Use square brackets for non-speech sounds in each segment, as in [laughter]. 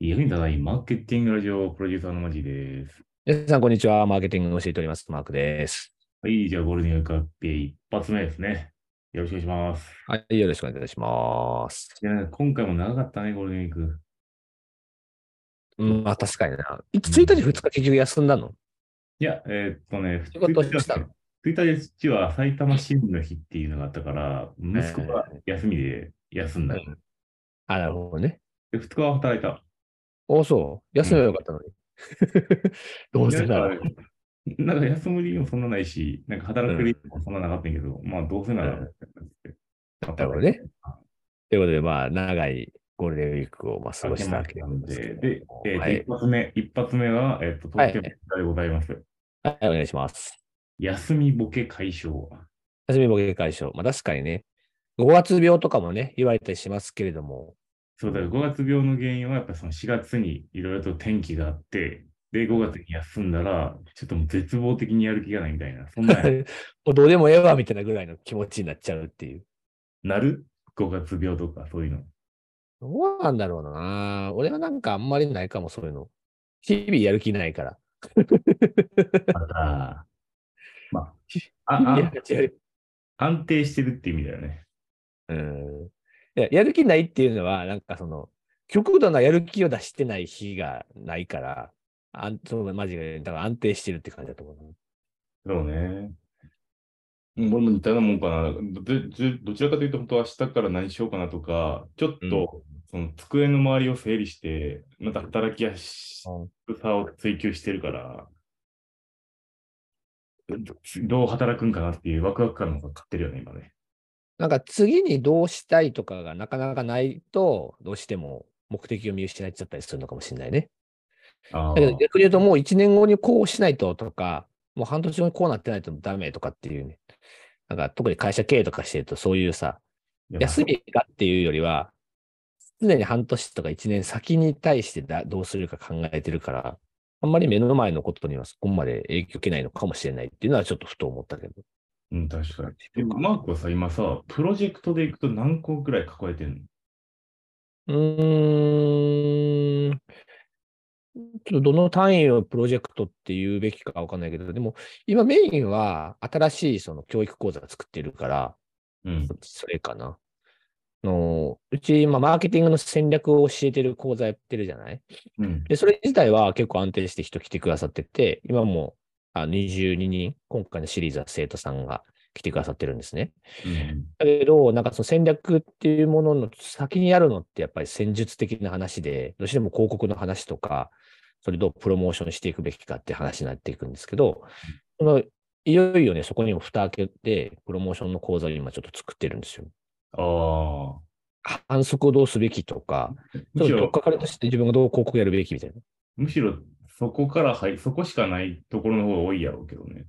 役に立たないマーケティングラジオプロデューサーのマジです。皆さん、こんにちは。マーケティングを教えております。マークです。はい、じゃあゴールデンウィークアップ一発目ですね。よろしくお願いします。はい、よろしくお願いします。いや、今回も長かったね、ゴールデンウィーク。うん、まあ、確かにな。1日、2日結局休んだの？いや、えーっとね、仕事したの？1日は埼玉新聞の日っていうのがあったから、息子が休みで休んだ。うんあ、なるほどね。で、2日は働いた。おそう？休めばよかったのに。[laughs] どうせなら。なんか休む理由もそんなないし、なんか働く理由もそんななかったけど、まあどうせならうんって感じで。なるほどね。ということで、まあ、長いゴールデンウィークをまあ過ごしたわけなんですけで、えーはい一発目、一発目は、えっと、東京でございます。はい、お願いします。休みボケ解消。休みボケ解消。まあ、確かにね、5月病とかもね、言われたりしますけれども、そうだ、5月病の原因は、やっぱりその4月にいろいろと天気があって、で、5月に休んだら、ちょっともう絶望的にやる気がないみたいな、そんな [laughs] もうどうでもええわみたいなぐらいの気持ちになっちゃうっていう。なる ?5 月病とか、そういうの。どうなんだろうな。俺はなんかあんまりないかも、そういうの。日々やる気ないから。ま [laughs] あ、あ安定してるって意味だよね。うんいややる気ないっていうのは、なんかその、極度なやる気を出してない日がないから、あんそうマジで、だから安定してるって感じだと思うな。そうね。うん俺も似たようなもんかな。どどどちらかというと、本当は明日から何しようかなとか、ちょっと、その机の周りを整理して、また働きやすさを追求してるから、どどう働くんかなっていうワクワク感が勝ってるよね、今ね。なんか次にどうしたいとかがなかなかないと、どうしても目的を見失っちゃったりするのかもしれないね。あだけど逆に言うと、もう1年後にこうしないととか、もう半年後にこうなってないとダメとかっていうね。なんか特に会社経営とかしてると、そういうさ、休みがっていうよりは、常に半年とか1年先に対してだどうするか考えてるから、あんまり目の前のことにはそこまで影響を受けないのかもしれないっていうのはちょっとふと思ったけど。うん、確かに。えマークはさ、今さ、プロジェクトでいくと何個ぐらい抱えてんの？うーん。ちょっとどの単位をプロジェクトって言うべきかわかんないけど、でも今メインは新しいその教育講座を作ってるから、うん。それかな。のうち今マーケティングの戦略を教えてる講座やってるじゃない？うん。で、それ自体は結構安定して人来てくださってて、今もあ22人、今回のシリーズは生徒さんが来てくださってるんですね。うん。だけど、なんかその戦略っていうものの先にやるのってやっぱり戦術的な話で、どうしても広告の話とか、それどうプロモーションしていくべきかって話になっていくんですけど、そのいよいよね、そこにも蓋開けて、プロモーションの講座を今ちょっと作ってるんですよ。ああ。反則をどうすべきとか、ちょっとかからとして自分がどう広告やるべきみたいな。むしろそこから入そこしかないところの方が多いやろうけどね。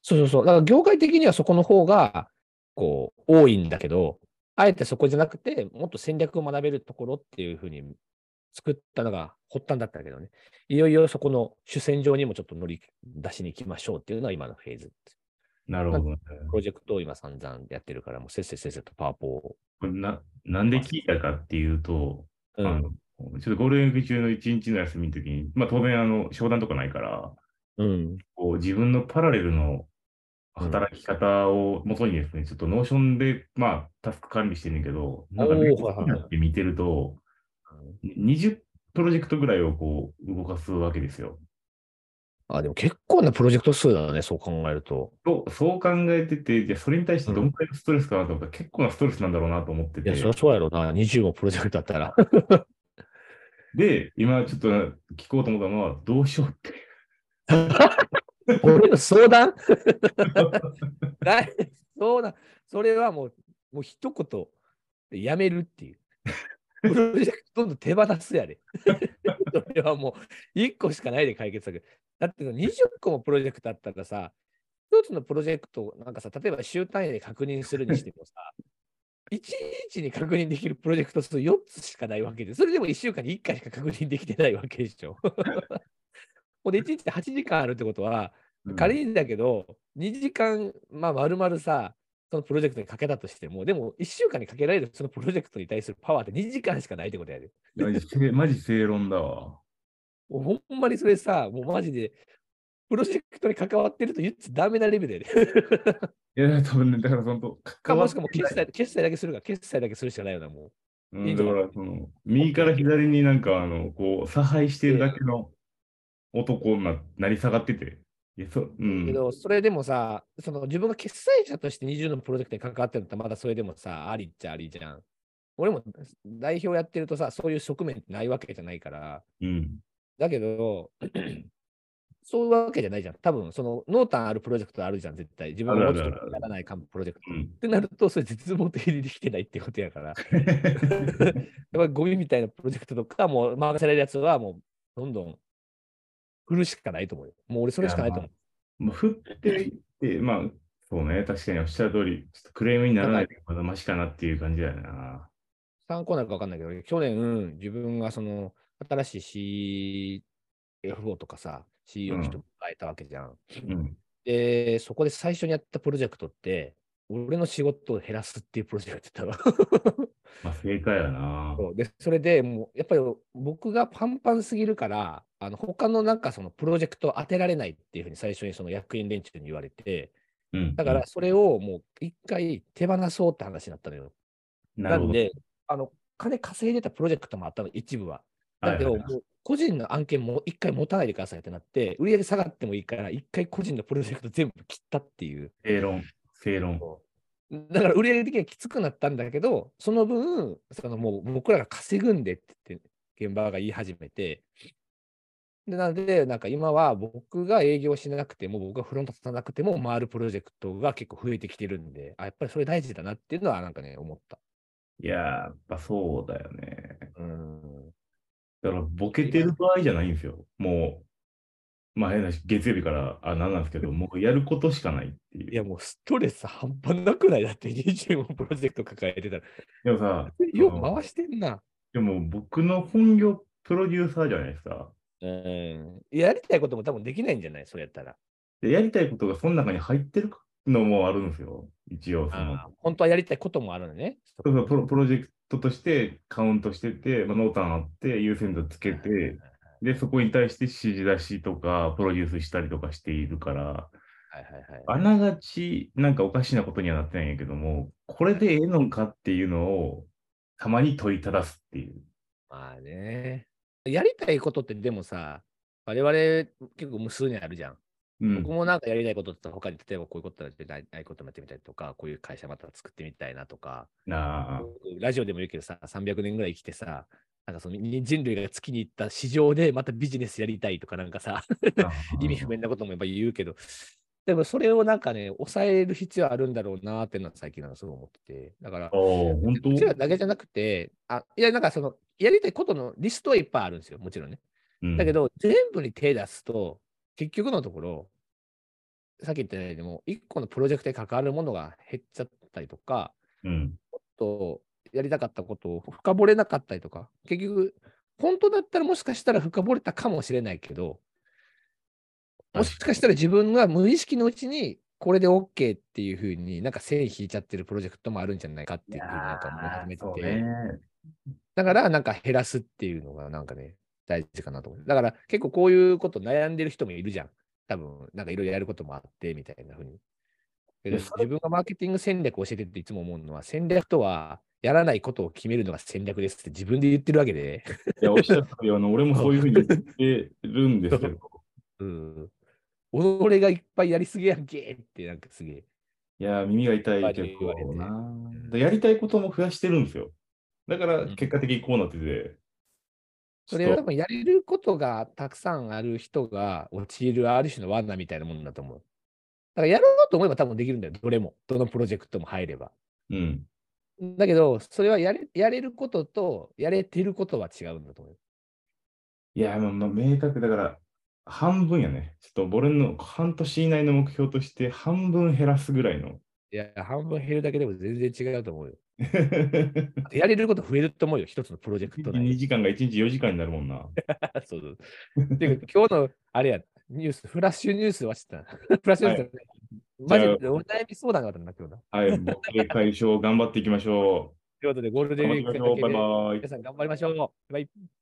そうそうそう。だから業界的にはそこの方が、こう、多いんだけど、あえてそこじゃなくて、もっと戦略を学べるところっていうふうに作ったのが発端だったけどね。いよいよそこの主戦場にもちょっと乗り出しに行きましょうっていうのは今のフェーズ。なるほどね。プロジェクトを今散々やってるから、もうせっせせっせとパワポを。ななんで聞いたかっていうと、うんあのちょっとゴールデンウィーク中の一日の休みの時に、まあ当然あの商談とかないから、うん。こう自分のパラレルの働き方をもとにですね、ちょっと Notion で、まあ、タスク管理してるんだけど、なんかおー別になって見てると、20プロジェクトぐらいをこう動かすわけですよ。あ、でも結構なプロジェクト数だね、そう考えると。とそう考えてて、じゃあそれに対してどんくらいのストレスかなと思ったら、結構なストレスなんだろうなと思っていや、てそりゃ、そうやろうな。20もプロジェクトだったら。で、今ちょっと聞こうと思ったのは、どうしようって。[laughs] 俺の相談？[laughs] ないそうだ。それはもう、もう一言でやめるっていう。プロジェクトどんどん手放すやで。[laughs] それはもう1個しかないで解決策。だって20個もプロジェクトあったらさ、一つのプロジェクト、なんかさ、例えば週単位で確認するにしてもさ、1日に確認できるプロジェクト数4つしかないわけで、それでも1週間に1回しか確認できてないわけでしょ。[laughs] ほんで、1日で8時間あるってことは、うん仮にだけど、2時間、まあ、丸々さ、そのプロジェクトにかけたとしても、でも1週間にかけられるそのプロジェクトに対するパワーって2時間しかないってことやで。マジせマジ正論だわ。ほんまにそれさ、もうマジで、プロジェクトに関わってると言っちゃダメなレベルやで。[laughs] いや、多分ね、だからその、か関わっもしかも決済決済だけするから、決済だけするしかないよな、もうん、いいとこだから、その、右から左になんか、あの、こう、差配してるだけの男にななり下がってて。いや、そ、うう。ん。けど、それでもさ、その自分が決済者として20のプロジェクトに関わってるんだったら、まだそれでもさ、ありっちゃありじゃん。俺も代表やってるとさ、そういう側面ないわけじゃないから、うん。だけど、そういうわけじゃないじゃん。多分、その濃淡あるプロジェクトあるじゃん、絶対。自分がもうちょっとやらないプロジェクト。うんってなると、それ絶望的にできてないってことやから。[laughs] やっぱりゴミみたいなプロジェクトとか、もう任せられるやつは、もうどんどん振るしかないと思うよ。もう俺それしかないと思う。もう振っていって、まあ、そうね、確かにおっしゃる通り、ちょっとクレームにならないとまだマシかなっていう感じだよな。参考になるか分かんないけど、去年、自分がその新しい CFO とかさ、CEO の人を変えたわけじゃん。うん。で、そこで最初にやったプロジェクトって、俺の仕事を減らすっていうプロジェクトだったの。[laughs] まあ、正解やな。そうで、それでもう、やっぱり僕がパンパンすぎるから、あの他のなんかそのプロジェクトを当てられないっていうふうに最初にその役員連中に言われて、うん。だからそれをもう一回手放そうって話になったのよ。うん、なるほど。なんで、あの、金稼いでたプロジェクトもあったの、一部は。だけど、個人の案件も一回持たないでくださいってなって、売り上げ下がってもいいから、一回個人のプロジェクト全部切ったっていう。正論、正論。だから売り上げ的にはきつくなったんだけど、その分、そのもう僕らが稼ぐんでって言って、現場が言い始めて、でなので、なんか今は僕が営業しなくても、僕がフロント立たなくても回るプロジェクトが結構増えてきてるんで、あ、やっぱりそれ大事だなっていうのはなんかね、思った。いやー、やっぱそうだよね。うん。だから、ボケてる場合じゃないんですよ。もう、まあ変なし、月曜日から、あ、なんなんですけど、[laughs] もうやることしかないっていう。いや、もうストレス半端なくない？だって20もプロジェクト抱えてたら。でもさ、よう回してんな。でも僕の本業プロデューサーじゃないですか。うん。やりたいことも多分できないんじゃない？それやったら。で、やりたいことがその中に入ってるのもあるんですよ。一応、その。本当はやりたいこともあるのね。そうそうプロプロジェクトとしてカウントしてて、まあ、濃淡あって、優先度つけて、で、そこに対して指示出しとか、プロデュースしたりとかしているから。あながち、なんかおかしなことにはなってないんやけども、これでええのかっていうのを、たまに問いただすっていう。まあね。やりたいことってでもさ、我々結構無数にあるじゃん。うん僕。もなんかやりたいことって他に例えばこういうことやってないないこともやってみたりとか、こういう会社また作ってみたいなとか、なあ。ラジオでも言うけどさ、300年ぐらい生きてさ、なんかその人類が月に行った市場でまたビジネスやりたいとかなんかさ、[laughs] 意味不明なこともやっぱ言うけど、でもそれをなんかね、抑える必要あるんだろうなっていうのは最近なんかすごい思ってて、だから、本当？うちらだけじゃなくて、あいや、なんかその、やりたいことのリストはいっぱいあるんですよ、もちろんね。うんだけど、全部に手出すと、結局のところ、さっき言ったように、でも、一個のプロジェクトに関わるものが減っちゃったりとか、うん。とやりたかったことを深掘れなかったりとか、結局、本当だったらもしかしたら深掘れたかもしれないけど、もしかしたら自分が無意識のうちに、これで OK っていうふうになんか線引いちゃってるプロジェクトもあるんじゃないかっていうふうになんか思い始めてて、ね。だからなんか減らすっていうのがなんかね、大事かなと思う。だから結構こういうこと悩んでる人もいるじゃん。多分、なんかいろいろやることもあってみたいなふうに。自分がマーケティング戦略を教えてっていつも思うのは、戦略とはやらないことを決めるのが戦略ですって自分で言ってるわけで、いや、おっしゃる通り、あの、俺もそういうふうに言ってるんですけど、[laughs] うん。己がいっぱいやりすぎやんけってなんかすげえ。いや、耳が痛いけどな。でやりたいことも増やしてるんですよ。だから、結果的にこうなってて、それは多分やれることがたくさんある人が陥るある種の罠みたいなものだと思う。だからやろうと思えば多分できるんだよ。どれも。どのプロジェクトも入れば。うん。だけど、それはやれやれることとやれてることは違うんだと思う。いや、まあ、まあ、明確だから、半分やね。ちょっと俺の半年以内の目標として、半分減らすぐらいの。いや、半分減るだけでも全然違うと思うよ。[laughs] やれること増えると思うよ。一つのプロジェクト内2で。時間が1日4時間になるもんな。[laughs] そうそう。ていうか、今日の、あれや、ニュース、フラッシュニュースはしてた。[laughs] フラッシュニュース、マジでお悩み相談があったんだ、今日な。はい、ボドゲ解消頑張っていきましょということで、ゴールう。デンウィーク。皆さん頑張りましょう。バイバイ